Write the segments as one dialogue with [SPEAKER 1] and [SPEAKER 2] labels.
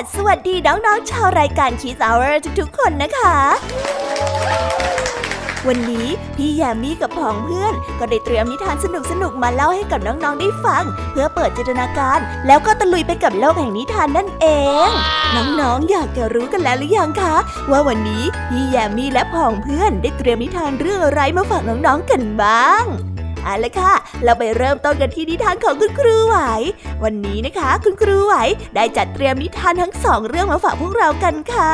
[SPEAKER 1] สวีดัสวัสดีน้องๆชาวรายการ Kiss Hour ทุกๆคนนะคะ วันนี้พี่แยมมี่กับผองเพื่อน ก็ได้เตรียมนิทานสนุกๆมาเล่าให้กับน้องๆได้ฟัง เพื่อเปิดจินตนาการ แล้วก็ตะลุยไปกับโลกแห่งนิทานนั่นเอง น้องๆอยากจะรู้กันแล้วหรือยังคะ ว่าวันนี้พี่แยมมี่และผองเพื่อนได้เตรียมนิทานเรื่องอะไรมาฝากน้องๆกันบ้าง เอาละค่ะ เราไปเริ่มต้นกันที่นิทานของคุณครูไหว วันนี้นะคะ คุณครูไหวได้จัดเตรียมนิทานทั้งสองเรื่องมาฝากพวกเรากันค่ะ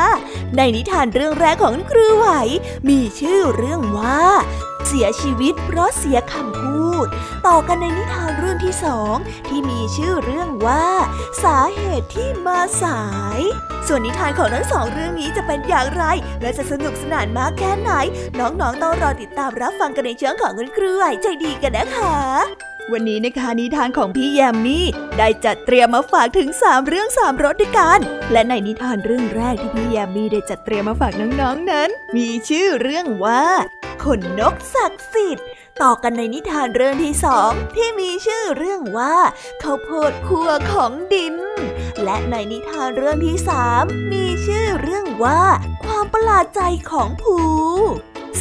[SPEAKER 1] ในนิทานเรื่องแรกของคุณครูไหว มีชื่อเรื่องว่าเสียชีวิตเพราะเสียคำพูด ต่อกันในนิทานเรื่องที่สองที่มีชื่อเรื่องว่า สาเหตุที่มาสาย ส่วนนิทานของทั้งสองเรื่องนี้จะเป็นอย่างไร และจะสนุกสนานมากแค่ไหน น้องๆต้องรอติดตามรับฟังกันในช่วงของคุณครูไหวใจดีกันนะคะวันนี้นะคะนิทานของพี่แยมมี่ได้จัดเตรียมมาฝากถึง 3 เรื่อง3รสด้วยกัน และในนิทานเรื่องแรกที่พี่แยมมี่ได้จัดเตรียมมาฝากน้องๆนนั้น มีชื่อเรื่องว่า ขนนกศักดิ์สิทธิ์ ต่อกันในนิทานเรื่องที่สองที่มีชื่อเรื่องว่าข้าวโพดคั่วของดิน และในนิทานเรื่องที่สามมีชื่อเรื่องว่า ความประหลาดใจของภู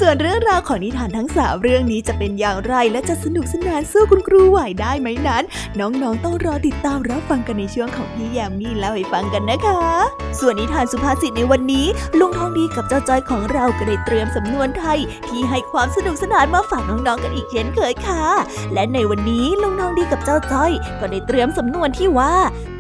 [SPEAKER 1] ส่วนเรื่องราวของนิทานทั้งสามเรื่องนี้จะเป็นอย่างไรและจะสนุกสนานสู้คุณครูไหวได้ไหมนั้น น้องๆต้องรอติดตามรับฟังกันในช่วงของพี่แยมมี่เล่าให้ฟังกันนะคะ ส่วนนิทานสุภาษิตในวันนี้ ลุงทองดีกับเจ้าจ้อยของเราก็ได้เตรียมสำนวนไทย ที่ให้ความสนุกสนานมาฝากน้องๆกันอีกเช่นเคยค่ะ และในวันนี้ลุงทองดีกับเจ้าจ้อย ก็ได้เตรียมสำนวนที่ว่า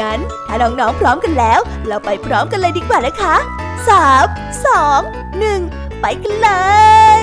[SPEAKER 1] งั้นถ้าน้องๆพร้อมกันแล้ว เราไปพร้อมกันเลยดีกว่านะคะสามสองหนึ่งไปกันเลย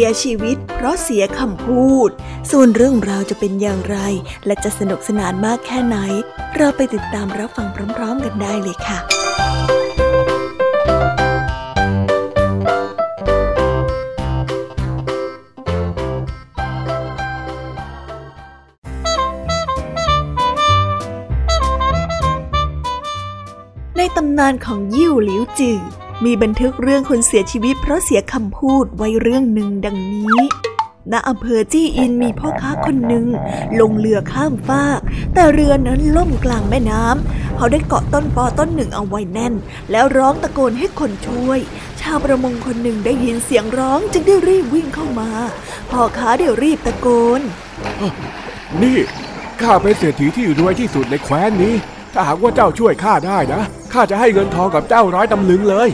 [SPEAKER 1] สียชีวิต เพราะเสียคำพูด ส่วนเรื่องราวจะเป็นอย่างไร และจะสนุกสนานมากแค่ไหน เราไปติดตามรับฟังพร้อม ๆ กันได้เลยค่ะในตำนานของยิ่วหลิวจือ มีบันทึกเรื่องคนเสียชีวิตเพราะเสียคำพูดไว้เรื่องหนึ่งดังนี้ณอำเภอจี้อินมีพ่อค้าคนหนึ่งลงเรือข้ามฟาก แต่เรือนั้นล่มกลางแม่น้ำเขาได้เกาะต้นปอต้นหนึ่งเอาไว้แน่น แล้วร้องตะโกนให้คนช่วย ชาวประมงคนหนึ่งได้ยินเสียงร้องจึงได้รีบวิ่งเข้ามาพ่อค้าได้รีบตะโกน
[SPEAKER 2] นี่ข้าเป็นเศรษฐีที่รวยที่สุดในแคว้นนี้ ถ้าหากว่าเจ้าช่วยข้าได้นะ ข้าจะให้เงินทองกับเจ้าร้อยตำลึงเลย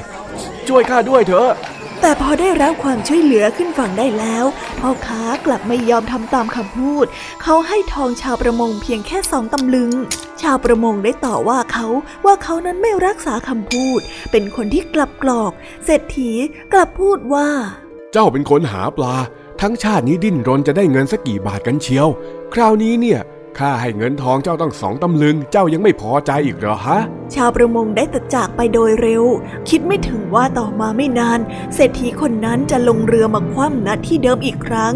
[SPEAKER 2] ช่วยข้าด้วยเถอะ
[SPEAKER 1] แต่พอได้รับความช่วยเหลือขึ้นฝั่งได้แล้วพ่อค้ากลับไม่ยอมทำตามคำพูด เขาให้ทองชาวประมงเพียงแค่สองตำลึง ชาวประมงได้ต่อว่าเขาว่าเขานั้นไม่รักษาคำพูด เป็นคนที่กลับกรอกเศรษฐีกลับพูดว่า
[SPEAKER 2] เจ้าเป็นคนหาปลา ทั้งชาตินี้ดิ้นรนจะได้เงินสักกี่บาทกันเชียว คราวนี้เนี่ย ข้าให้เงินทองเจ้าตั้งสองตำลึง เจ้ายังไม่พอใจอีกเหรอฮะ
[SPEAKER 1] ชาวประมงได้ตัดจากไปโดยเร็ว คิดไม่ถึงว่าต่อมาไม่นาน เศรษฐีคนนั้นจะลงเรือมาคว่ำณที่เดิมอีกครั้ง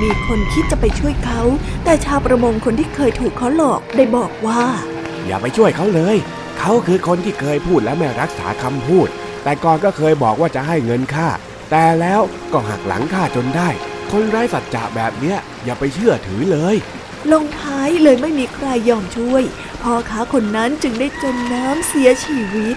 [SPEAKER 1] มีคนคิดจะไปช่วยเขา แต่ชาวประมงคนที่เคยถูกเขาหลอกได้บอกว่า
[SPEAKER 2] อย่าไปช่วยเขาเลย เขาคือคนที่เคยพูดและไม่รักษาคำพูด แต่ก่อนก็เคยบอกว่าจะให้เงินข้าแต่แล้วก็หักหลังข้าจนได้ คนไร้สัจจะแบบเนี้ยอย่าไปเชื่อถือเลย
[SPEAKER 1] ลงท้ายเลยไม่มีใครยอมช่วยพ่อค้าคนนั้นจึงได้จมน้ำเสียชีวิต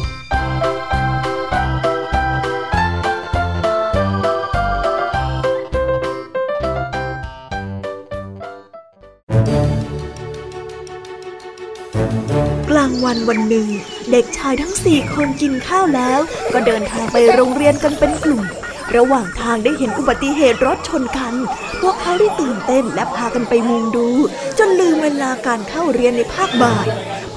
[SPEAKER 1] วันวันหนึ่ง เด็กชายทั้งสี่คนกินข้าวแล้ว ก็เดินทางไปโรงเรียนกันเป็นกลุ่ม ระหว่างทางได้เห็นอุบัติเหตุรถชนกัน พวกเขาได้ตื่นเต้นและพากันไปมุงดู จนลืมเวลาการเข้าเรียนในภาคบ่าย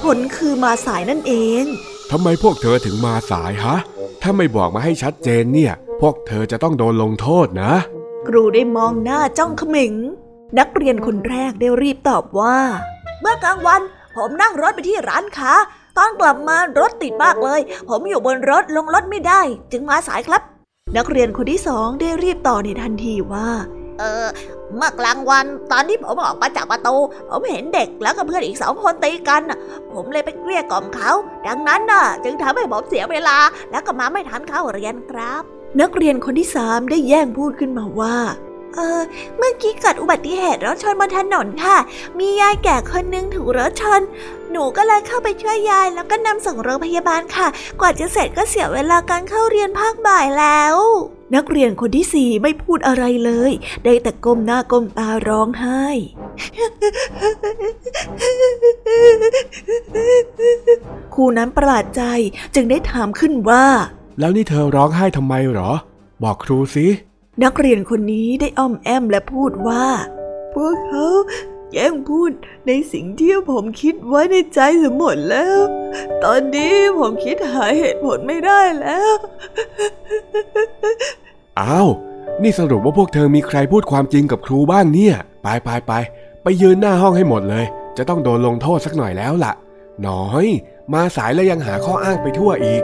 [SPEAKER 1] ผลคือมาสายนั่นเอง
[SPEAKER 2] ทำไมพวกเธอถึงมาสายฮะ ถ้าไม่บอกมาให้ชัดเจนเนี่ย พวกเธอจะต้องโดนลงโทษนะ
[SPEAKER 1] ครูได้มองหน้าจ้องเขม็ง นักเรียนคนแรกได้รีบตอบว่า เมื่อกลางวัน ผมนั่งรถไปที่ร้านค้า ตอนกลับมารถติดมากเลย ผมอยู่บนรถลงรถไม่ได้ จึงมาสายครับ นักเรียนคนที่สองได้รีบต่อในทันทีว่า เออเมื่อกลางวันตอนที่ผมออกมาจากประตูผมเห็นเด็กแล้วก็เพื่อนอีกสองคนตีกันน่ะผมเลยไปเกลี้ยกล่อมเขา ดังนั้นน่ะ จึงทำให้ผมเสียเวลา แล้วก็มาไม่ทันเข้าเรียนครับ นักเรียนคนที่สามได้แย่งพูดขึ้นมาว่า เออ เมื่อกี้เกิดอุบัติเหตุรถชนบนถนนค่ะ มียายแก่คนนึงถูกรถชน หนูก็เลยเข้าไปช่วยยายแล้วก็นำส่งโรงพยาบาลค่ะ กว่าจะเสร็จก็เสียเวลาการเข้าเรียนภาคบ่ายแล้ว นักเรียนคนที่สี่ไม่พูดอะไรเลย ได้แต่ก้มหน้าก้มตาร้องไห้ ครูนั้นประหลาดใจจึงได้ถามขึ้นว่า
[SPEAKER 2] แล้วนี่เธอร้องไห้ทำไมเหรอ บอกครูสิ
[SPEAKER 1] นักเรียนคนนี้ได้อ้อมแอมและพูดว่า พวกเขา
[SPEAKER 3] แย่งพูดในสิ่งที่ผมคิดไว้ในใจเสียหมดแล้ว ตอนนี้ผมคิดหาเหตุผลไม่ได้แล้ว
[SPEAKER 2] อ้าว นี่สรุปว่าพวกเธอมีใครพูดความจริงกับครูบ้างเนี่ย ไปไปไป ไปยืนหน้าห้องให้หมดเลย จะต้องโดนลงโทษสักหน่อยแล้วล่ะ น้อย มาสายแล้วยังหาข้ออ้างไปทั่วอีก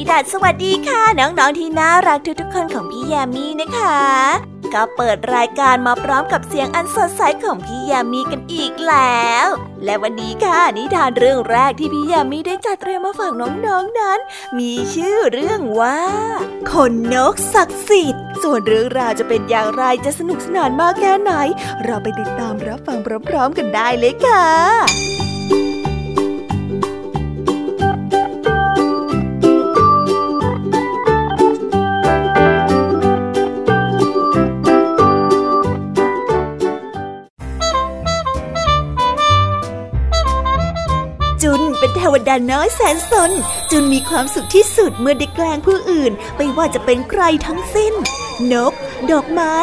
[SPEAKER 1] สวีดัสสวัสดีค่ะ น้องๆที่น่ารักทุกๆคนของพี่แยมมี่นะคะ ก็เปิดรายการมาพร้อมกับเสียงอันสดใสของพี่ยามีกันอีกแล้ว และวันนี้ค่ะนิทานเรื่องแรกที่พี่ยามีได้จัดเตรียมมาฝากน้องๆนนั้น มีชื่อเรื่องว่าคนนกศักดิ์สิทธิ์ ส่วนเรื่องราวจะเป็นอย่างไรจะสนุกสนานมากแค่ไหน เราไปติดตามรับฟังพร้อมๆกันได้เลยค่ะ ดาน้อยแสนสนจุนมีความสุขที่สุดเมื่อได้แกล้งผู้อื่น ไม่ว่าจะเป็นใครทั้งสิ้น นก ดอกไม้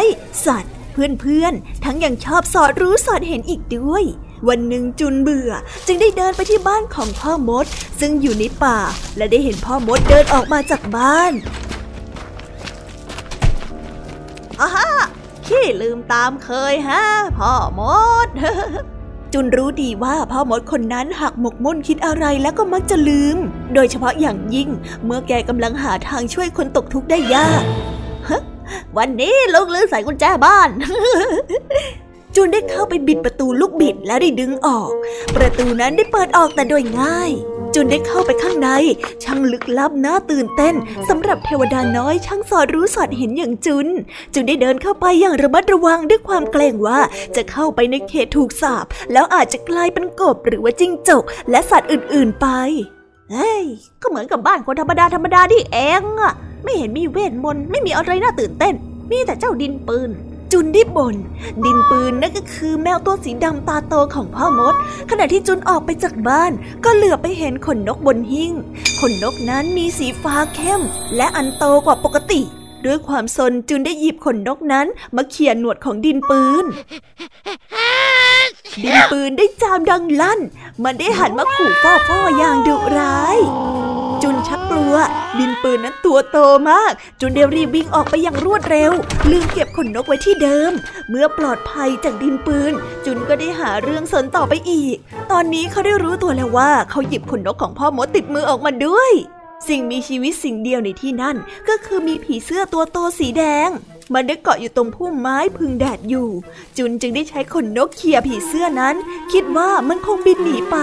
[SPEAKER 1] สัตว์ เพื่อนๆ ทั้งยังชอบสอดรู้สอดเห็นอีกด้วย วันหนึ่งจุนเบื่อ จึงได้เดินไปที่บ้านของพ่อมด ซึ่งอยู่ในป่า และได้เห็นพ่อมดเดินออกมาจากบ้านอาขี้ลืมตามเคยฮะพ่อมด จุนรู้ดีว่าพ่อมดคนนั้นหักหมกมุ่นคิดอะไรแล้วก็มักจะลืม โดยเฉพาะอย่างยิ่ง เมื่อแกกำลังหาทางช่วยคนตกทุกข์ได้ยากวันนี้ลุงลืมใส่กุญแจบ้านจุนได้เข้าไปบิดประตูลูกบิดแล้วได้ดึงออก ประตูนั้นได้เปิดออกแต่โดยง่าย จุนได้เข้าไปข้างใน ช่างลึกลับน่าตื่นเต้นสำหรับเทวดาน้อยช่างสอดรู้สอดเห็นอย่างจุน จุนได้เดินเข้าไปอย่างระมัดระวังด้วยความเกรงว่าจะเข้าไปในเขตถูกสาปแล้วอาจจะกลายเป็นกบหรือว่าจิ้งจก และสัตว์อื่น ๆ ไปเฮ้ยก็เหมือนกับบ้านคนธรรมดาธรรมดาที่เองอะไม่เห็นมีเวทมนต์ไม่มีอะไรน่าตื่นเต้น มีแต่เจ้าดินปืน จุนได้บน่นดินปืนนั่นก็คือแมวตัวสีดำตาโตของพ่อมด ขณะที่จุนออกไปจากบ้าน ก็เหลือไปเห็นขนนกบนหิ้งขนนกนั้นมีสีฟ้าเข้ม และอันโตกว่าปกติ ด้วยความสนจุนได้หยิบขนนกนั้นมาเขี่ยหนวดของดินปืน ดินปืนได้จามดังลั่น มันได้หันมาขู่ฟ่อฟ่ออย่างดุร้าย จุนชักกลัวดินปืนนั้นตัวโตมาก จุนเดรีบวิ่งออกไปอย่างรวดเร็ว ลืมเก็บขนนกไว้ที่เดิม เมื่อปลอดภัยจากดินปืน จุนก็ได้หาเรื่องสนต่อไปอีก ตอนนี้เขาได้รู้ตัวแล้วว่าเขาหยิบขนนกของพ่อมดติดมือออกมาด้วย สิ่งมีชีวิตสิ่งเดียวในที่นั่น ก็คือมีผีเสื้อตัวโตสีแดงมันได้เกาะอยู่ตรงพุ่มไม้พึงแดดอยู่ จุนจึงได้ใช้ขนนกเขี่ยผีเสื้อนั้น คิดว่ามันคงบินหนีไป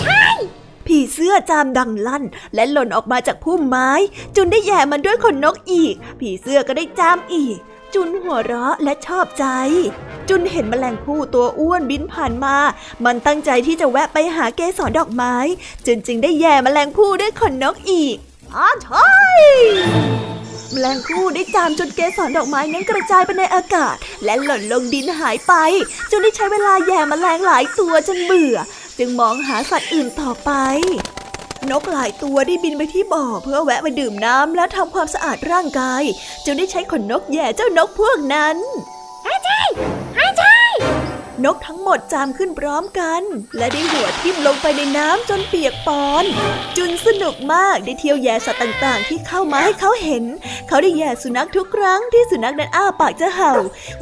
[SPEAKER 1] ใช่ ผีเสื้อจามดังลั่น และหล่นออกมาจากพุ่มไม้ จุนได้แย่มันด้วยขนนกอีก ผีเสื้อก็ได้จามอีก จุนหัวเราะและชอบใจ จุนเห็นแมลงผู้ตัวอ้วนบินผ่านมา มันตั้งใจที่จะแวะไปหาเกสรดอกไม้ จุนจึงได้แย่แมลงผู้ด้วยขนนกอีกอ๋อใช่แมลงผู้ได้จามจนเกสรดอกไม้นั้นกระจายไปในอากาศ และหล่นลงดินหายไป จนได้ใช้เวลาแย่แมลงหลายตัวจนเบื่อ จึงมองหาสัตว์อื่นต่อไป นกหลายตัวได้บินไปที่บ่อ เพื่อแวะไปดื่มน้ำและทำความสะอาดร่างกายจึงได้ใช้ขนนกแย่เจ้านกพวกนั้นหายใจหายใจ นกทั้งหมดจามขึ้นพร้อมกัน และได้หัวทิ่มลงไปในน้ำจนเปียกปอน จุนสนุกมากได้เที่ยวแย่สัตว์ต่างๆ ที่เข้ามาให้เขาเห็น เขาได้แย่สุนัขทุกครั้งที่สุนัขนั้นอ้าปากจะเห่า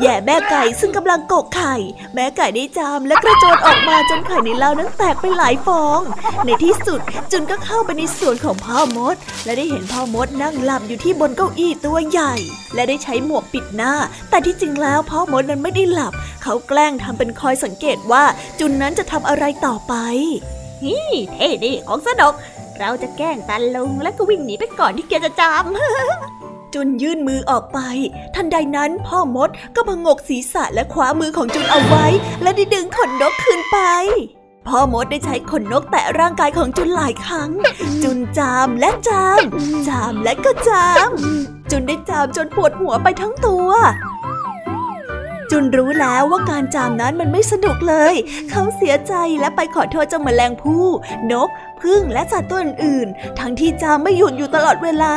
[SPEAKER 1] แย่แม่ไก่ซึ่งกำลังกกไข่ แม่ไก่ได้จามและกระโจนออกมาจนไข่ในเล้านั้นแตกไปหลายฟอง ในที่สุดจุนก็เข้าไปในสวนของพ่อมด และได้เห็นพ่อมดนั่งหลับอยู่ที่บนเก้าอี้ตัวใหญ่ และได้ใช้หมวกปิดหน้า แต่ที่จริงแล้วพ่อมดนั้นไม่ได้หลับ เขาแกล้งทำเป็นคอยสังเกตว่าจุนนั้นจะทำอะไรต่อไปนี่เท่ดีของสนุกเราจะแกล้งตาลุงแล้วก็วิ่งหนีไปก่อนที่แกจะจำจุนยื่นมือออกไป ทันใดนั้นพ่อมดก็พงกศีรษะและคว้ามือของจุนเอาไว้ และได้ดึงขนนกคืนไป พ่อมดได้ใช้ขนนกแตะร่างกายของจุนหลายครั้ง จุนจามและจาม จามและก็จาม จุนได้จามจนปวดหัวไปทั้งตัว จุนรู้แล้วว่าการจามนั้นมันไม่สนุกเลย เขาเสียใจและไปขอโทษเจ้าแมลงผู้ นกพึ่งและสัตว์ตัวอื่นๆ ทั้งที่จามไม่หยุดอยู่ตลอดเวลา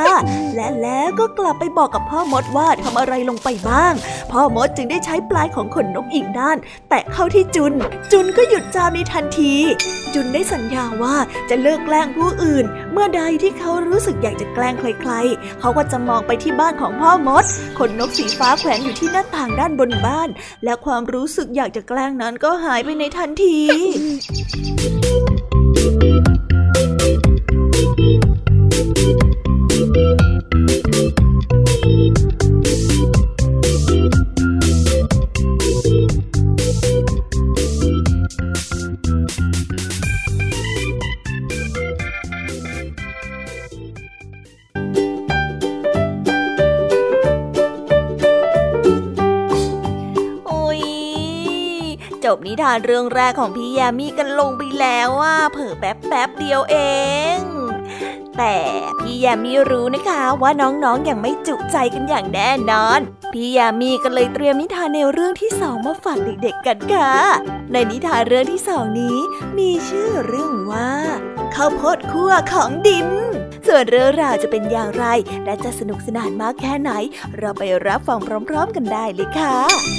[SPEAKER 1] และแล้วก็กลับไปบอกกับพ่อมดว่าทำอะไรลงไปบ้าง พ่อมดจึงได้ใช้ปลายของขนนกอีกด้าน แตะเข้าที่จุน จุนก็หยุดจามในทันที จุนได้สัญญาว่าจะเลิกแกล้งผู้อื่น เมื่อใดที่เขารู้สึกอยากจะแกล้งใครๆ เขาก็จะมองไปที่บ้านของพ่อมด ขนนกสีฟ้าแขวนอยู่ที่หน้าต่างด้านบนบ้าน และความรู้สึกอยากจะแกล้งนั้นก็หายไปในทันที บนิทานเรื่องแรกของพี่ยามีกันลงไปแล้วว่าเผิ่แป๊บแป๊บเดียวเอง แต่พี่ยามีรู้นะคะว่าน้องๆออย่างไม่จุใจกันอย่างแน่นอน พี่ยามีก็เลยเตรียมนิทานในเรื่องที่สองมาฝากเด็กๆกันค่ะ ในนิทานเรื่องที่สองนี้ มีชื่อเรื่องว่าข้าวโพดคั่วของดิน ส่วนเรื่องราวจะเป็นอย่างไร และจะสนุกสนานมากแค่ไหน เราไปรับฟังพร้อม ๆ กันได้เลยค่ะ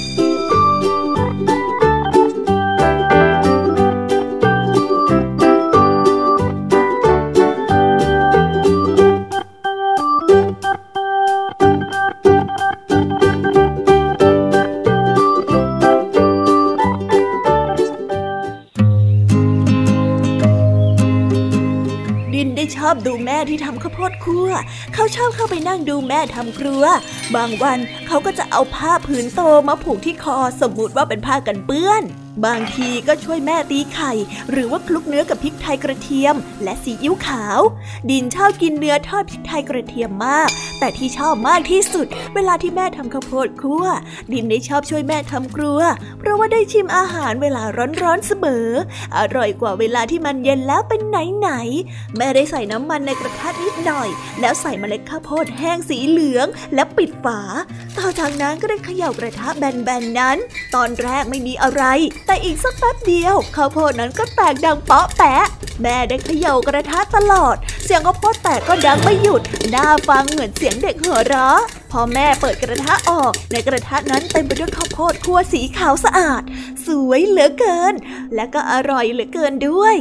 [SPEAKER 1] อบดูแม่ที่ทำข้าวโพดคั่ว เขาชอบเข้าไปนั่งดูแม่ทำครัว บางวันเขาก็จะเอาผ้าผืนโตมาผูกที่คอสมมุติว่าเป็นผ้ากันเปื้อน บางทีก็ช่วยแม่ตีไข่ หรือว่าคลุกเนื้อกับพริกไทยกระเทียม และซีอิ๊วขาว ดินชอบกินเนื้อทอดพริกไทยกระเทียมมาก แต่ที่ชอบมากที่สุด เวลาที่แม่ทำข้าวโพดคั่ว ดินได้ชอบช่วยแม่ทำครัว เพราะว่าได้ชิมอาหารเวลาร้อนๆเสมอ อร่อยกว่าเวลาที่มันเย็นแล้วเป็นไหนๆแม่ได้ใส่น้ำมันในกระทะนิดหน่อย แล้วใส่เมล็ดข้าวโพดแห้งสีเหลือง และปิดฝาต่อจากนั้นก็ได้เขย่ากระทะแบนๆนั้น ตอนแรกไม่มีอะไรแต่อีกสักแป๊บเดียวข้าวโพดนั้นก็แตกดังเปาะแปะ แม่ได้เขย่ากระทะตลอด เสียงข้าวโพดแตกก็ดังไม่หยุด น่าฟังเหมือนเสียงเด็กหัวเราะพอแม่เปิดกระทะออก ในกระทะนั้นเต็มไปด้วยข้าวโพดคั่วสีขาวสะอาด สวยเหลือเกิน และก็อร่อยเหลือเกินด้วย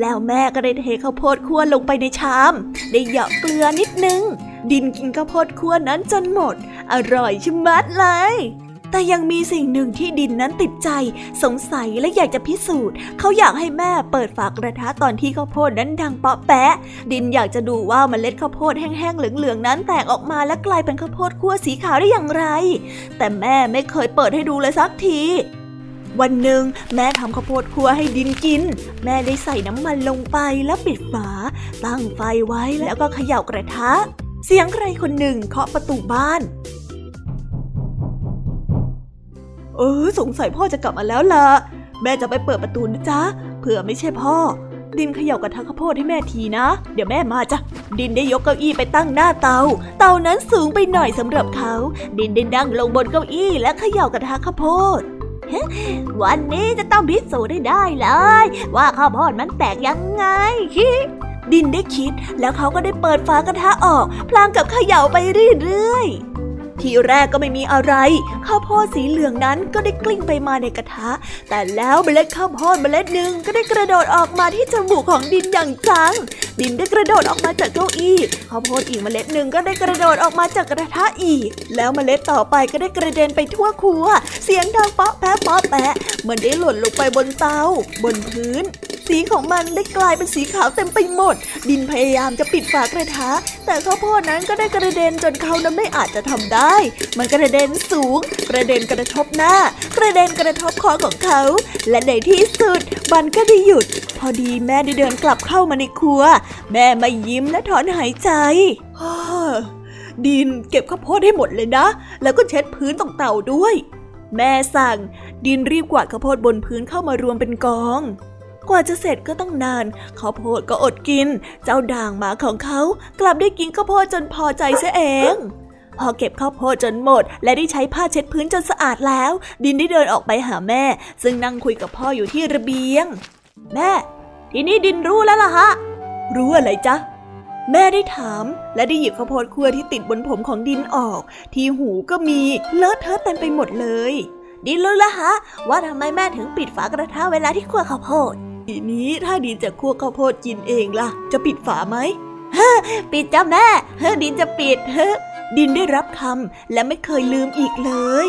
[SPEAKER 1] แล้วแม่ก็ได้เทข้าวโพดคั่วลงไปในชาม ได้เหยาะเกลือนิดนึง ดินกินข้าวโพดคั่วนั้นจนหมด อร่อยชะมัดเลย แต่ยังมีสิ่งหนึ่งที่ดินนั้นติดใจ สงสัยและอยากจะพิสูจน์ เขาอยากให้แม่เปิดฝากระทะตอนที่ข้าวโพดนั้นดังเปาะแปะ ดินอยากจะดูว่าเมล็ดข้าวโพดแห้งๆเหลืองๆนั้นแตกออกมาและกลายเป็นข้าวโพดคั่วสีขาวได้อย่างไร แต่แม่ไม่เคยเปิดให้ดูเลยสักทีวันหนึ่งแม่ทำข้าวโพดคั่วให้ดินกิน แม่ได้ใส่น้ำมันลงไปแล้วปิดฝา ตั้งไฟไว้แล้วก็เขย่ากระทะ เสียงใครคนหนึ่งเคาะประตูบ้าน เออสงสัยพ่อจะกลับมาแล้วล่ะ แม่จะไปเปิดประตูนะจ๊ะเผื่อไม่ใช่พ่อ ดินเขย่ากระทะข้าวโพดให้แม่ทีนะ เดี๋ยวแม่มาจ้ะ ดินได้ยกเก้าอี้ไปตั้งหน้าเตา เตานั้นสูงไปหน่อยสำหรับเขา ดินได้นั่งลงบนเก้าอี้และเขย่ากระทะข้าวโพดวันนี้จะต้องพิสูจน์ให้ได้เลย ว่าข้าวโพดมันแตกยังไงดินได้คิดแล้วเขาก็ได้เปิดฝากระทะออก พลางกับเขย่าไปเรื่อยๆ ทีแรกก็ไม่มีอะไรข้าวโพดสีเหลืองนั้นก็ได้กลิ้งไปมาในกระทะ แต่แล้วเมล็ดข้าวโพดเมล็ดหนึ่งก็ได้กระโดดออกมาที่จมูกของดินอย่างจัง ดินได้กระโดดออกมาจากเก้าอี้ข้าวโพดอีกเมล็ดหนึ่งก็ได้กระโดดออกมาจากกระทะอีก แล้วเมล็ดต่อไปก็ได้กระเด็นไปทั่วครัว เสียงดังเปาะแปะเปาะแปะเหมือนได้หล่นลงไปบนเตา บนพื้นสีของมันได้กลายเป็นสีขาวเต็มไปหมด ดินพยายามจะปิดฝากระทะ แต่ข้าวโพดนั้นก็ได้กระเด็นจนเขานั้นไม่อาจจะทำได้ มันกระเด็นสูง กระเด็นกระทบหน้า กระเด็นกระทบคอของเขา และในที่สุดมันก็ได้หยุด พอดีแม่ได้เดินกลับเข้ามาในครัว แม่มายิ้มและถอนหายใจดินเก็บข้าวโพดให้หมดเลยนะ แล้วก็เช็ดพื้นตรงเต่าด้วย แม่สั่ง ดินรีบกวาดข้าวโพดบนพื้นเข้ามารวมเป็นกอง กว่าจะเสร็จก็ต้องนานข้าวโพดก็อดกิน เจ้าด่างหมาของเขากลับได้กินข้าวโพดจนพอใจเสียเองพอเก็บข้าวโพดจนหมด และได้ใช้ผ้าเช็ดพื้นจนสะอาดแล้ว ดินได้เดินออกไปหาแม่ ซึ่งนั่งคุยกับพ่ออยู่ที่ระเบียง แม่ ทีนี้ดินรู้แล้วล่ะฮะ รู้อะไรจ๊ะ แม่ได้ถาม และได้หยิบข้าวโพดคั่วที่ติดบนผมของดินออก ที่หูก็มีเลอะเทอะเต็มไปหมดเลย ดินรู้แล้วฮะ ว่าทำไมแม่ถึงปิดฝากระทะเวลาที่คั่วข้าวโพด ทีนี้ถ้าดินจะคั่วข้าวโพดกินเองล่ะ จะปิดฝาไหมฮะปิดจ้าแม่เฮ้ดินจะปิดเฮ้ดินได้รับคำและไม่เคยลืมอีกเลย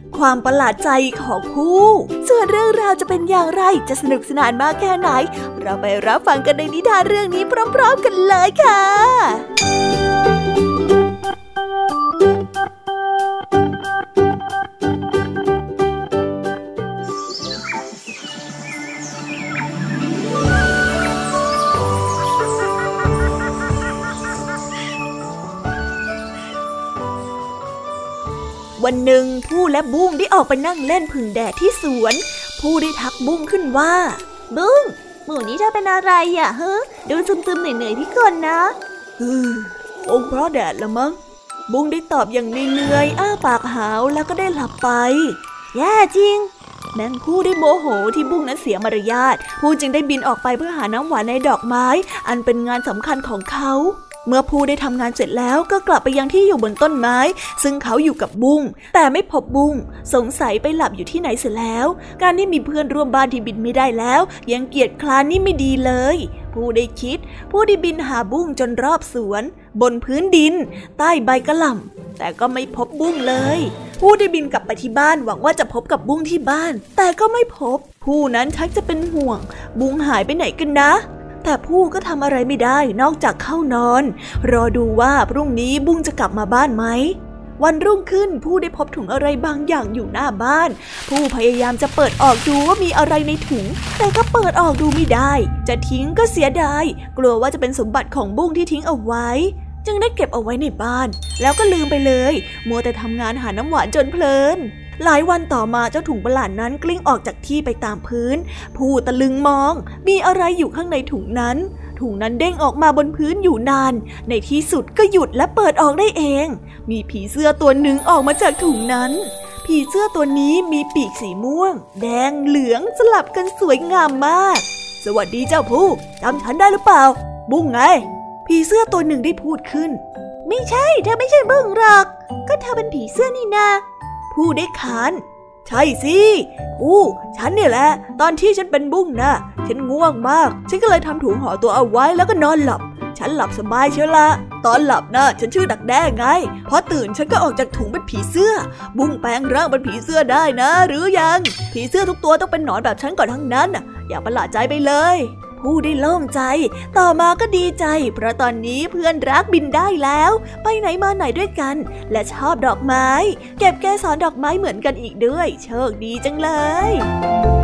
[SPEAKER 1] ความประหลาดใจของผู้ส่วนเรื่องราวจะเป็นอย่างไรจะสนุกสนานมากแค่ไหน เราไปรับฟังกันในนิทานเรื่องนี้พร้อม ๆ กันเลยค่ะ วันหนึ่งผู้และบุ้งได้ออกไปนั่งเล่นพึ่งแดดที่สวน ผู้ได้ทักบุ้งขึ้นว่า บุ้งหมู่นี้เธอเป็นอะไรอะเฮ้ดูซึมๆเหนื่อยๆพี่คนนะอือคงเพราะแดดละมั้งบุ้งได้ตอบอย่างเหนื่อยอ้าปากหาวแล้วก็ได้หลับไป แย่จริง แมงผู้ได้โมโหที่บุ้งนั้นเสียมารยาทผู้จึงได้บินออกไปเพื่อหาน้ำหวานในดอกไม้ อันเป็นงานสำคัญของเขา เมื่อผู้ได้ทำงานเสร็จแล้วก็กลับไปยังที่อยู่บนต้นไม้ ซึ่งเขาอยู่กับบุ้งแต่ไม่พบบุ้งสงสัยไปหลับอยู่ที่ไหนเสร็จแล้ว การที่มีเพื่อนร่วมบ้านที่บินไม่ได้แล้ว ยังเกียดคลานนี่ไม่ดีเลย ผู้ได้คิด ผู้ได้บินหาบุ้งจนรอบสวน บนพื้นดิน ใต้ใบกระหล่ำแต่ก็ไม่พบบุ้งเลย ผู้ได้บินกลับไปที่บ้านหวังว่าจะพบกับบุ้งที่บ้าน แต่ก็ไม่พบ ผู้นั้นชักจะเป็นห่วง บุ้งหายไปไหนกันนะ แต่ผู้ก็ทำอะไรไม่ได้นอกจากเข้านอน รอดูว่าพรุ่งนี้บุ้งจะกลับมาบ้านไหม วันรุ่งขึ้นผู้ได้พบถุงอะไรบางอย่างอยู่หน้าบ้าน ผู้พยายามจะเปิดออกดูว่ามีอะไรในถุง แต่ก็เปิดออกดูไม่ได้ จะทิ้งก็เสียดาย กลัวว่าจะเป็นสมบัติของบุ้งที่ทิ้งเอาไว้ จึงได้เก็บเอาไว้ในบ้าน แล้วก็ลืมไปเลย มัวแต่ทำงานหาน้ำหวานจนเพลิน หลายวันต่อมาเจ้าถุงประหลาดนั้นกลิ้งออกจากที่ไปตามพื้น ผู้ตะลึงมอง มีอะไรอยู่ข้างในถุงนั้น ถุงนั้นเด้งออกมาบนพื้นอยู่นาน ในที่สุดก็หยุดและเปิดออกได้เอง มีผีเสื้อตัวหนึ่งออกมาจากถุงนั้น ผีเสื้อตัวนี้มีปีกสีม่วง แดงเหลืองสลับกันสวยงามมาก สวัสดีเจ้าผู้จำฉันได้หรือเปล่า บุ้งไง ผีเสื้อตัวหนึ่งได้พูดขึ้น ไม่ใช่เธอไม่ใช่บุ้งหรอก ก็เธอเป็นผีเสื้อนี่นา ผู้ได้ขาน ใช่สิผู้ฉันเนี่ยแหละ ตอนที่ฉันเป็นบุ้งนะฉันง่วงมาก ฉันก็เลยทำถุงห่อตัวเอาไว้แล้วก็นอนหลับ ฉันหลับสบายเชียวละ ตอนหลับนะฉันชื่อดักแด้ไง พอตื่นฉันก็ออกจากถุงเป็นผีเสื้อ บุ้งแปลงร่างเป็นผีเสื้อได้นะ หรือยัง ผีเสื้อทุกตัวต้องเป็นหนอนแบบฉันก่อนทั้งนั้นอย่าประหลาดใจไปเลย ผู้ได้โล่งใจ ต่อมาก็ดีใจ เพราะตอนนี้เพื่อนรักบินได้แล้ว ไปไหนมาไหนด้วยกัน และชอบดอกไม้ เก็บแกสอนดอกไม้เหมือนกันอีกด้วย โชคดีจังเลย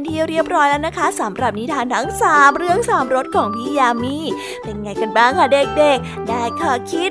[SPEAKER 1] เป็นที่เรียบร้อยแล้วนะคะสำหรับนิทานทั้งสามเรื่องสามรสของพี่ยามีเป็นไงกันบ้างคะเด็กๆ ได้ข้อคิด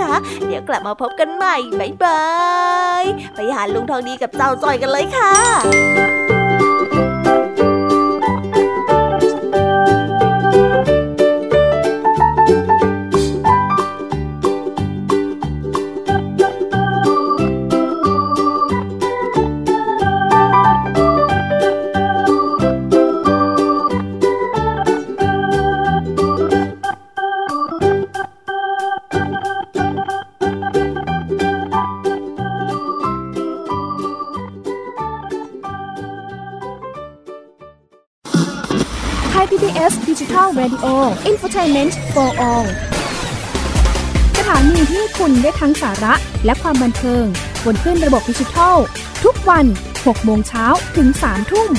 [SPEAKER 1] คะ เดี๋ยวกลับมาพบกันใหม่ บ๊ายบาย ไปหาลุงทองดีกับเจ้าจอยกันเลยค่ะ
[SPEAKER 4] t a i n m e n t for All สถานีที่คุณได้ทั้งสาระและความบันเทิง บนขึ้นระบบดิจิทัล ทุกวัน 6 โมงเช้าถึง 3 ทุ่ม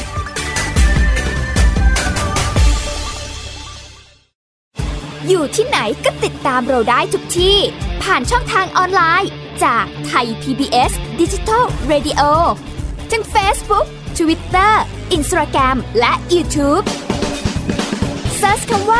[SPEAKER 5] อยู่ที่ไหนก็ติดตามเราได้ทุกที่ ผ่านช่องทางออนไลน์ จากไทย PBS Digital Radio ทั้ง Facebook Twitter Instagram และ YouTube Search คำว่า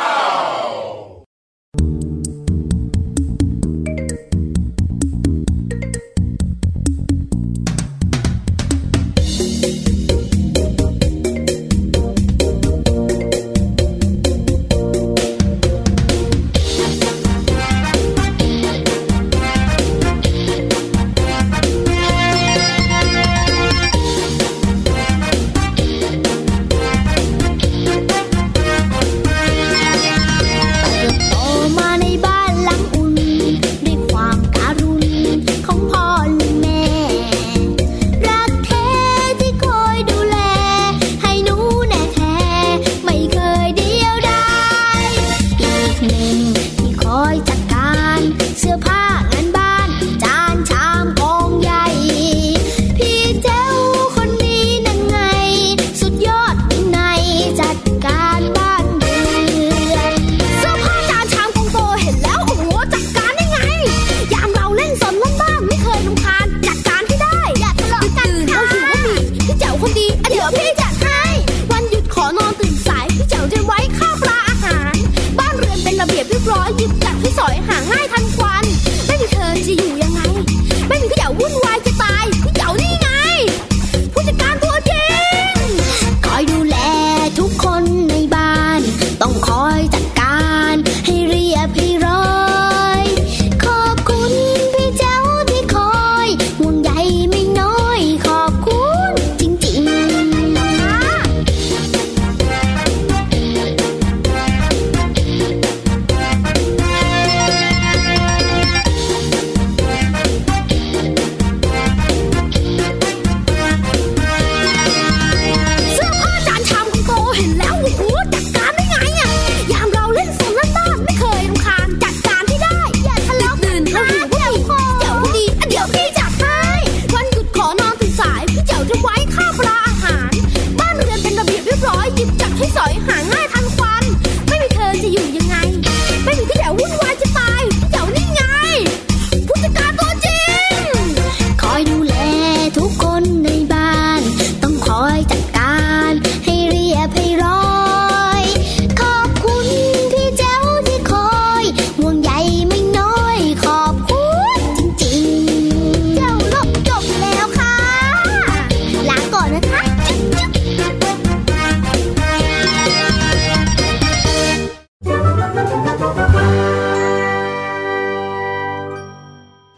[SPEAKER 6] โ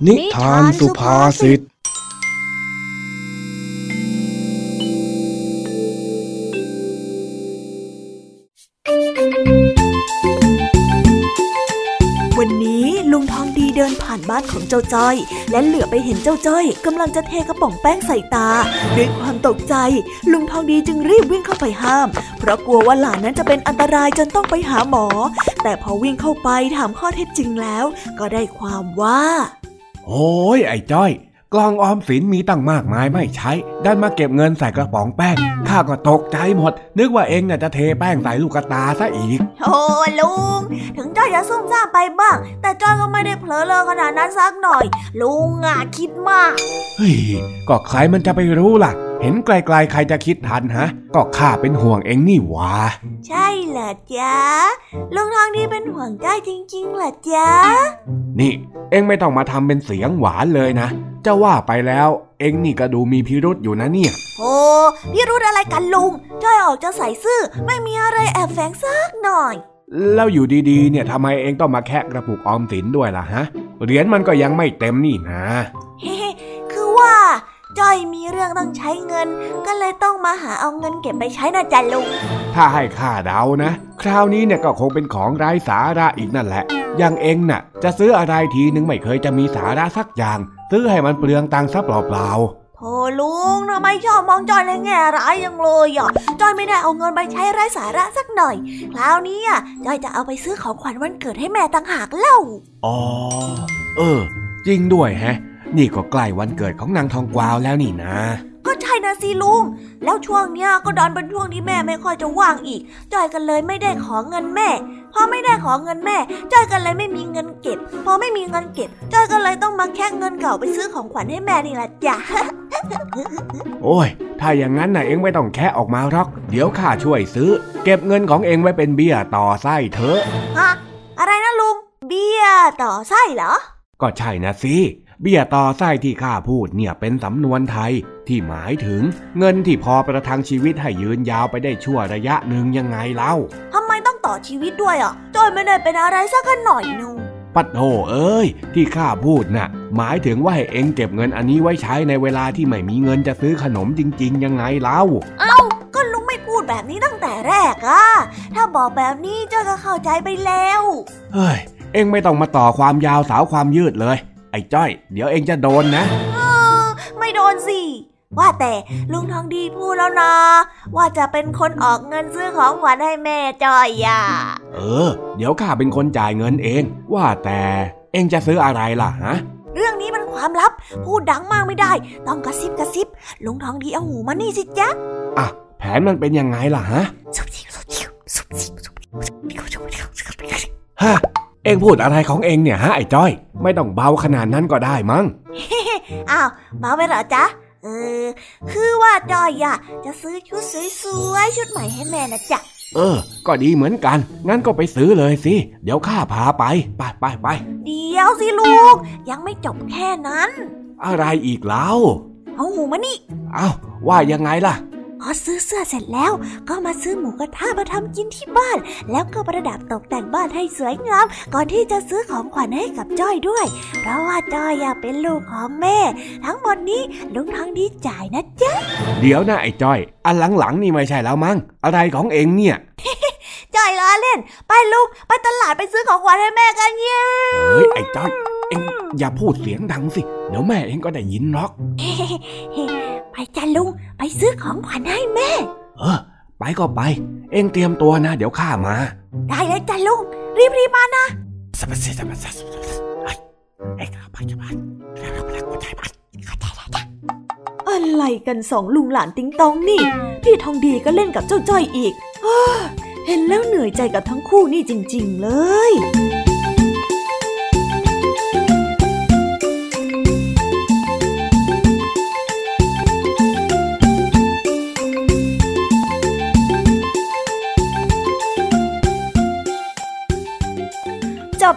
[SPEAKER 6] นิทานสุภาษิต วันนี้ลุงทองดีเดินผ่านบ้าน
[SPEAKER 1] ของเจ้าจ้อย และเหลือไปเห็นเจ้าจ้อยกำลังจะเทกระป๋องแป้งใส่ตา ด้วยความตกใจ ลุงทองดีจึงรีบวิ่งเข้าไปห้าม เพราะกลัวว่าหลานนั้นจะเป็นอันตรายจนต้องไปหาหมอ แต่พอวิ่งเข้าไปถามข้อเท็จจริงแล้ว ก็ได้ความว่า
[SPEAKER 2] โอ้ยไอ้จ้อย กล่องออมสินมีตั้งมากมายไม่ใช้ ดันมาเก็บเงินใส่กระป๋องแป้ง ข้าก็ตกใจหมด นึกว่าเองน่ะจะเทแป้งใส่ลูกตาซะอีก
[SPEAKER 1] โอ้ลุง ถึงจ้อยจะซุ่มซ่ามไปบ้าง แต่จ้อยก็ไม่ได้เผลอเลยขนาดนั้นสักหน่อย ลุงอะคิดมาก
[SPEAKER 2] เฮ้ย ก็ใครมันจะไปรู้ล่ะ เห็นไกลๆใครจะคิดทันฮะ ก็ข้าเป็นห่วงเองนี่หวา
[SPEAKER 1] ใช่เหรอจ๊ะ ลุงทองดีเป็นห่วงจ้อยจริงๆเหรอจ๊ะ
[SPEAKER 2] นี่ เองไม่ต้องมาทำเป็นเสียงหวานเลยนะ จะว่าไปแล้ว เองนี่ก็ดูมีพิรุษอยู่นะเนี่ย
[SPEAKER 1] โอ้พี่รู้อะไรกันลุงจ้อยออกจะใส่ซื่อไม่มีอะไรแอบแฝงสักหน่อย
[SPEAKER 2] แล้วอยู่ดีๆ เนี่ยทำไมเองต้องมาแคะกระปุกออมสินด้วยล่ะฮะ เหรียญมันก็ยังไม่เต็มนี่นะ
[SPEAKER 1] เฮ้คือว่าจ้อยมีเรื่องต้องใช้เงิน ก็เลยต้องมาหาเอาเงินเก็บไปใช้นะจ๊ะลุง
[SPEAKER 2] ถ้าให้ข้าเดานะ คราวนี้เนี่ยก็คงเป็นของไร้สาระอีกนั่นแหละ อย่างเองน่ะ จะซื้ออะไรทีนึงไม่เคยจะมีสาระสักอย่าง ซื้อให้มันเปลืองตังค์ซะเปล่า
[SPEAKER 1] โธ่ลุงทำไมชอบมองจอยในแง่ร้ายยังเลยอะจอยไม่ได้เอาเงินไปใช้ไร้สาระสักหน่อย คราวนี้อะจอยจะเอาไปซื้อของขวัญวันเกิดให้แม่ต่างหากเล่า
[SPEAKER 2] ๆอ๋อเออ จริงด้วยแฮะ นี่ก็ใกล้วันเกิดของนางทองกวาวแล้วนี่นะ
[SPEAKER 1] ก็ใช่นะสิลุง แล้วช่วงเนี้ยก็ดันเป็นช่วงที่แม่ไม่ค่อยจะว่างอีกจอยกันเลยไม่ได้ขอเงินแม่ พอไม่ได้ขอเงินแม่จอยกันเลยไม่มีเงินเก็บ พอไม่มีเงินเก็บจอยก็เลยต้องมาแค่เงินเก่าไปซื้อของขวัญให้แม่นี่แหละจ้ะ
[SPEAKER 2] โอ้ย ถ้าอย่างนั้นน่ะเองไม่ต้องแค่ออกมาหรอก เดี๋ยวข้าช่วยซื้อ เก็บเงินของเองไว้เป็นเบี้ยต่อไส้เถอะ
[SPEAKER 1] ฮะอะไรนะลุง เบี้ยต่อไส้เหรอ
[SPEAKER 2] ก็ใช่นะสิ เบี้ยต่อไส้ที่ข้าพูดเนี่ยเป็นสำนวนไทยที่หมายถึงเงินที่พอประทังชีวิตให้ยืนยาวไปได้ชั่วระยะหนึ่งยังไงเล่า
[SPEAKER 1] ทำไมต้องต่อชีวิตด้วยอะจอยไม่ได้เป็นอะไรสักหน่อยนู
[SPEAKER 2] ปัดโถเอ้ย ที่ข้าพูดน่ะ หมายถึงว่าให้เองเก็บเงินอันนี้ไว้ใช้ในเวลาที่ไม่มีเงินจะซื้อขนมจริง ๆ ยังไงเล่า
[SPEAKER 1] เอ้าก็ลุงไม่พูดแบบนี้ตั้งแต่แรกอะถ้าบอกแบบนี้จอยก็เข้าใจไปแล้ว
[SPEAKER 2] เฮ้ย เองไม่ต้องมาต่อความยาวสาวความยืดเลย ไอ้จ้อย เดี๋ยวเองจะโดนนะ
[SPEAKER 1] เออไม่โดนสิว่าแต่ลุงทองดีพูดแล้วนะ ว่าจะเป็นคนออกเงินซื้อของขวัญให้แม่จอยอะ
[SPEAKER 2] เออ เดี๋ยวข้าเป็นคนจ่ายเงินเอง ว่าแต่เองจะซื้ออะไรล่ะฮะ
[SPEAKER 1] เรื่องนี้มันความลับ พูดดังมากไม่ได้ ต้องกระซิบกระซิบ ลุงทองดีเอาหูมานี่สิจ๊ะ
[SPEAKER 2] อะแผนมันเป็นยังไงล่ะฮะ
[SPEAKER 1] ซุบซิบซุบซิบซุบซิบซุบซิบ
[SPEAKER 2] ฮะ เองพูดอะไรของเองเนี่ยฮะไอ้จ้อย ไม่ต้องเบาขนาดนั้นก็ได้มั้ง
[SPEAKER 1] อ้าวมาไปเหรอจ๊ะเออ คือว่าจอยอะจะซื้อชุดสวยๆชุดใหม่ให้แม่นะจ๊ะ
[SPEAKER 2] เออ ก็ดีเหมือนกัน งั้นก็ไปซื้อเลยสิ เดี๋ยวข้าพาไป ไปไปไป
[SPEAKER 1] เดี๋ยวสิลูก ยังไม่จบแค่นั้น
[SPEAKER 2] อะไรอีกเล่า
[SPEAKER 1] เอาหูมานี่
[SPEAKER 2] เอ้าว่ายังไงล่ะ
[SPEAKER 1] พอซื้อเสื้อเสร็จแล้ว ก็มาซื้อหมูกระทะมาทำกินที่บ้าน แล้วก็ประดับตกแต่งบ้านให้สวยงาม ก่อนที่จะซื้อของขวัญให้กับจ้อยด้วย เพราะว่าจ้อยอยากเป็นลูกของแม่ ทั้งหมดนี้ลุงทองดีจ่ายนะจ๊ะ
[SPEAKER 2] เดี๋ยวนะไอ้จ้อย อันหลังๆนี่ไม่ใช่แล้วมั้ง อะไรของเองเนี่ย
[SPEAKER 1] จ้อยล้อเล่น ไปลุงไปตลาดไปซื้อของขวัญให้แม่กันเย้
[SPEAKER 2] เฮ้ยไอ้จ้อยเองอย่าพูดเสียงดังสิ เดี๋ยวแม่เองก็ได้ยินหรอก
[SPEAKER 1] ไปจ้ะลุง ไปซื้อของขวัญให้แม่
[SPEAKER 2] เออ ไปก็ไป เองเตรียมตัวนะ เดี๋ยวข้ามา
[SPEAKER 1] ได้เลยจ้ะลุง รีบรีบๆมานะอะไรกันสองลุงหลานติงตองนี่ พี่ทองดีก็เล่นกับเจ้าจ้อยอีกอ้าเห็นแล้วเหนื่อยใจกับทั้งคู่นี่จริง ๆ เลย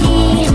[SPEAKER 7] ไ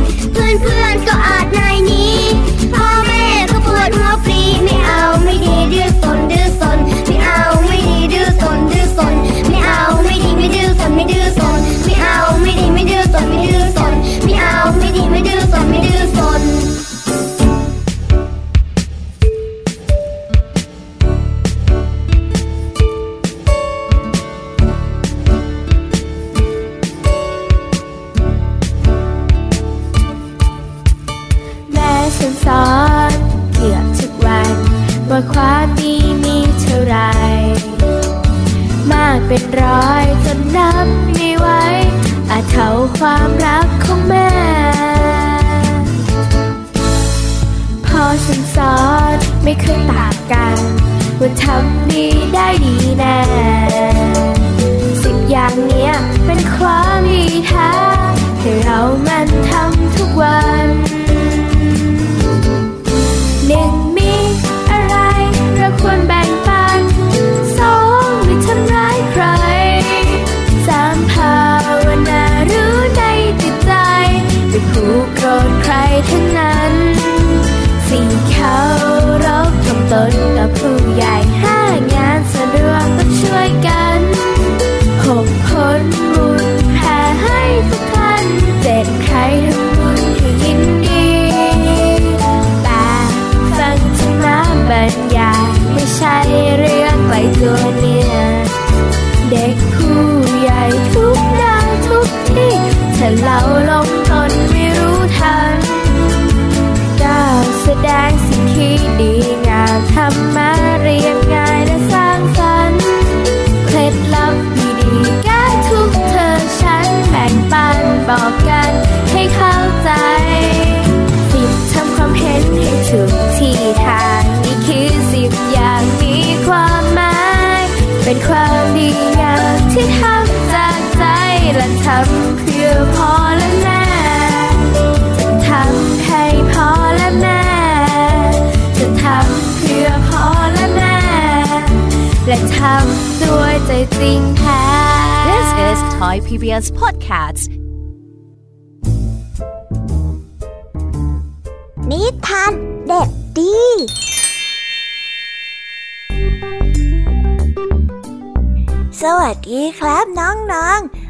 [SPEAKER 7] ถ้าเราลงตนไม่รู้ทันก้าวแสดงสิ่งที่ดีงามทำมาเรียบง่ายและสร้างสรรค์เคล็ดลับดีๆแก้ทุกเธอฉันแบ่งปันบอกกันให้เข้าใจสิบทำความเห็นให้ถูกที่ทางนี่คือสิบอย่างมีความหมายเป็นความดีงามที่ทำจากใจและทำ อพ่อและแม่จะทำให้พ่อและแม่จะทำเพื่อพ่อและแม่และทำด้วยใจจริงแท้
[SPEAKER 8] This is Thai PBS Podcast
[SPEAKER 6] นิทานเด็กดี
[SPEAKER 1] สวัสดีครับน้องๆ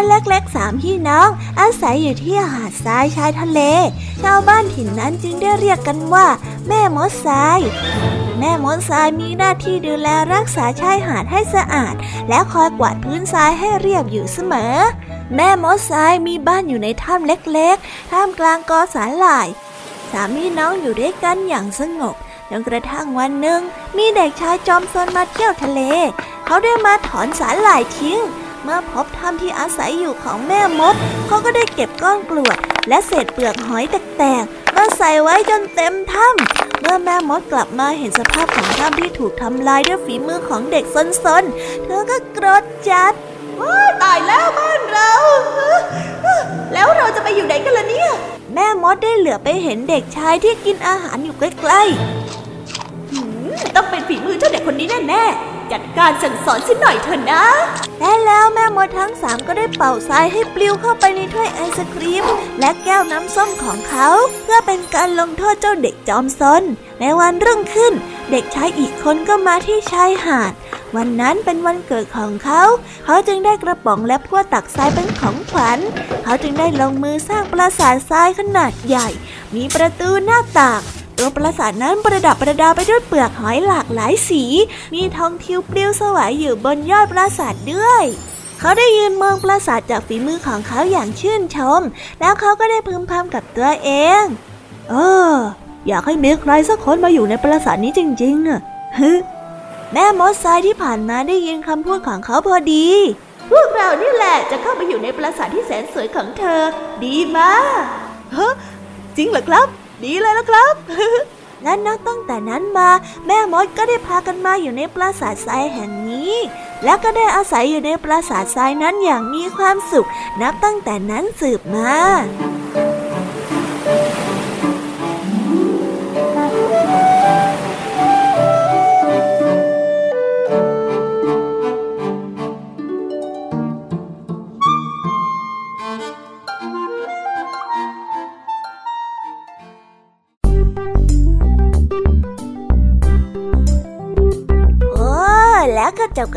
[SPEAKER 1] แม่เล็กๆสามพี่น้อง อาศัยอยู่ที่หาดทรายชายทะเล ชาวบ้านถิ่นนั้นจึงได้เรียกกันว่า แม่มดทรายแม่มดทรายมีหน้าที่ดูแลรักษาชายหาดให้สะอาด และคอยกวาดพื้นทรายให้เรียบอยู่เสมอ แม่มดทรายมีบ้านอยู่ในถ้ำเล็กๆ ท่ามกลางกอสาหร่าย สามพี่น้องอยู่ด้วยกันอย่างสงบจนกระทั่งวันหนึ่ง มีเด็กชายจอมซนมาเที่ยวทะเล เขาได้มาถอนสาหร่ายทิ้ง เมื่อพบถ้ำที่อาศัยอยู่ของแม่มดเขาก็ได้เก็บก้อนกรวด และเศษเปลือกหอยแตกๆมาใส่ไว้จนเต็มถ้ำเมื่อแม่มดกลับมาเห็นสภาพของถ้ำที่ถูกทำลายด้วยฝีมือของเด็กซนๆ เธอก็โกรธจัดตายแล้วบ้านเรา แล้วเราจะไปอยู่ไหนกันล่ะเนี่ย แม่มดได้เหลือไปเห็นเด็กชายที่กินอาหารอยู่ใกล้ๆต้องเป็นฝีมือเจ้าเด็กคนนี้แน่ๆ จัดการสั่งสอนสิหน่อยเถอะนะและแล้วแม่มดทั้งสามก็ได้เป่าทรายให้ปลิวเข้าไปในถ้วยไอศครีม และแก้วน้ำส้มของเขา เพื่อเป็นการลงโทษเจ้าเด็กจอมซนในวันรุ่งขึ้น เด็กชายอีกคนก็มาที่ชายหาด วันนั้นเป็นวันเกิดของเขา เขาจึงได้กระป๋องและพวกตักทรายเป็นของขวัญ เขาจึงได้ลงมือสร้างปราสาททรายขนาดใหญ่ มีประตูหน้าต่าง ตัวปราสาทนั้นประดับประดาไปด้วยเปลือกหอยหลากหลายสี มีทองทิวปลิวสวายอยู่บนยอดปราสาทด้วย เขาได้ยืนมองปราสาทจากฝีมือของเขาอย่างชื่นชม แล้วเขาก็ได้พึมพำกับตัวเอง เออ อยากให้มีใครสักคนมาอยู่ในปราสาทนี้จริงๆอะฮึแม่มดทรายที่ผ่านมาได้ยินคำพูดของเขาพอดี พวกเรานี่แหละจะเข้าไปอยู่ในปราสาทที่แสนสวยของเธอ ดีมากฮะจริงเหรอครับ ดีเลยละครับ และนับตั้งแต่นั้นมา แม่มดก็ได้พากันมาอยู่ในปราสาททรายแห่งนี้ และก็ได้อาศัยอยู่ในปราสาททรายนั้นอย่างมีความสุข นับตั้งแต่นั้นสืบมา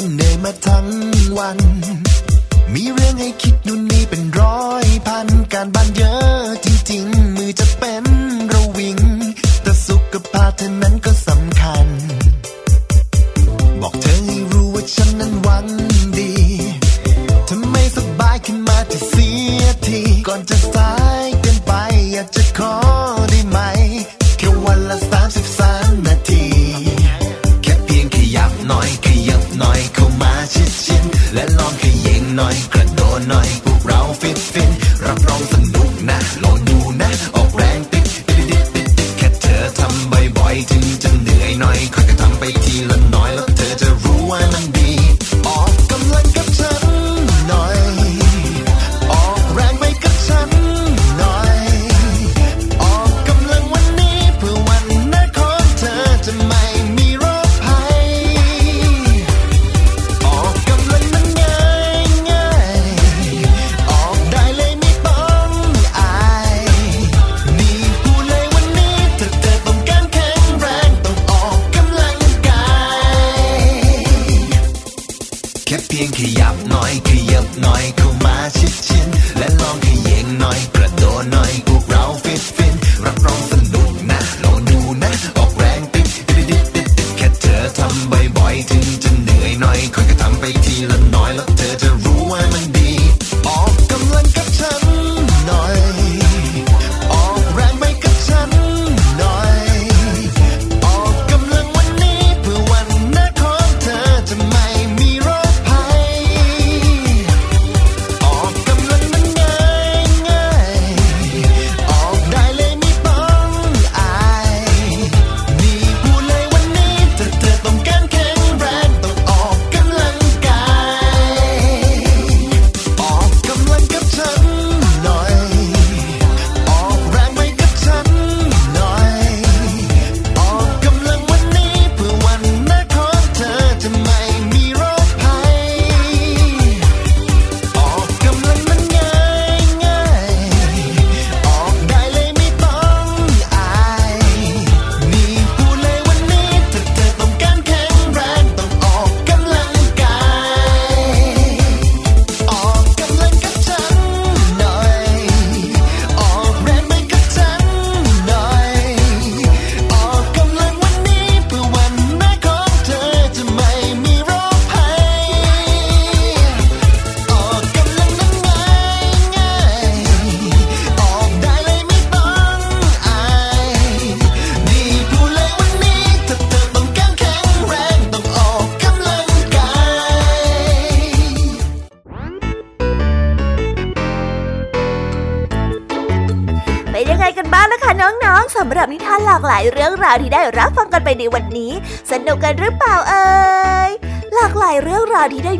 [SPEAKER 9] ก็เหนื่อยมาทั้งวัน มีเรื่องให้คิดนู่นนี่เป็นร้อยพัน การบ้านเยอะจริงๆ มือจะเป็นระวิง แต่สุขภาพเธอนั้นก็สำคัญ บอกเธอให้รู้ว่าฉันนั้นหวัง น่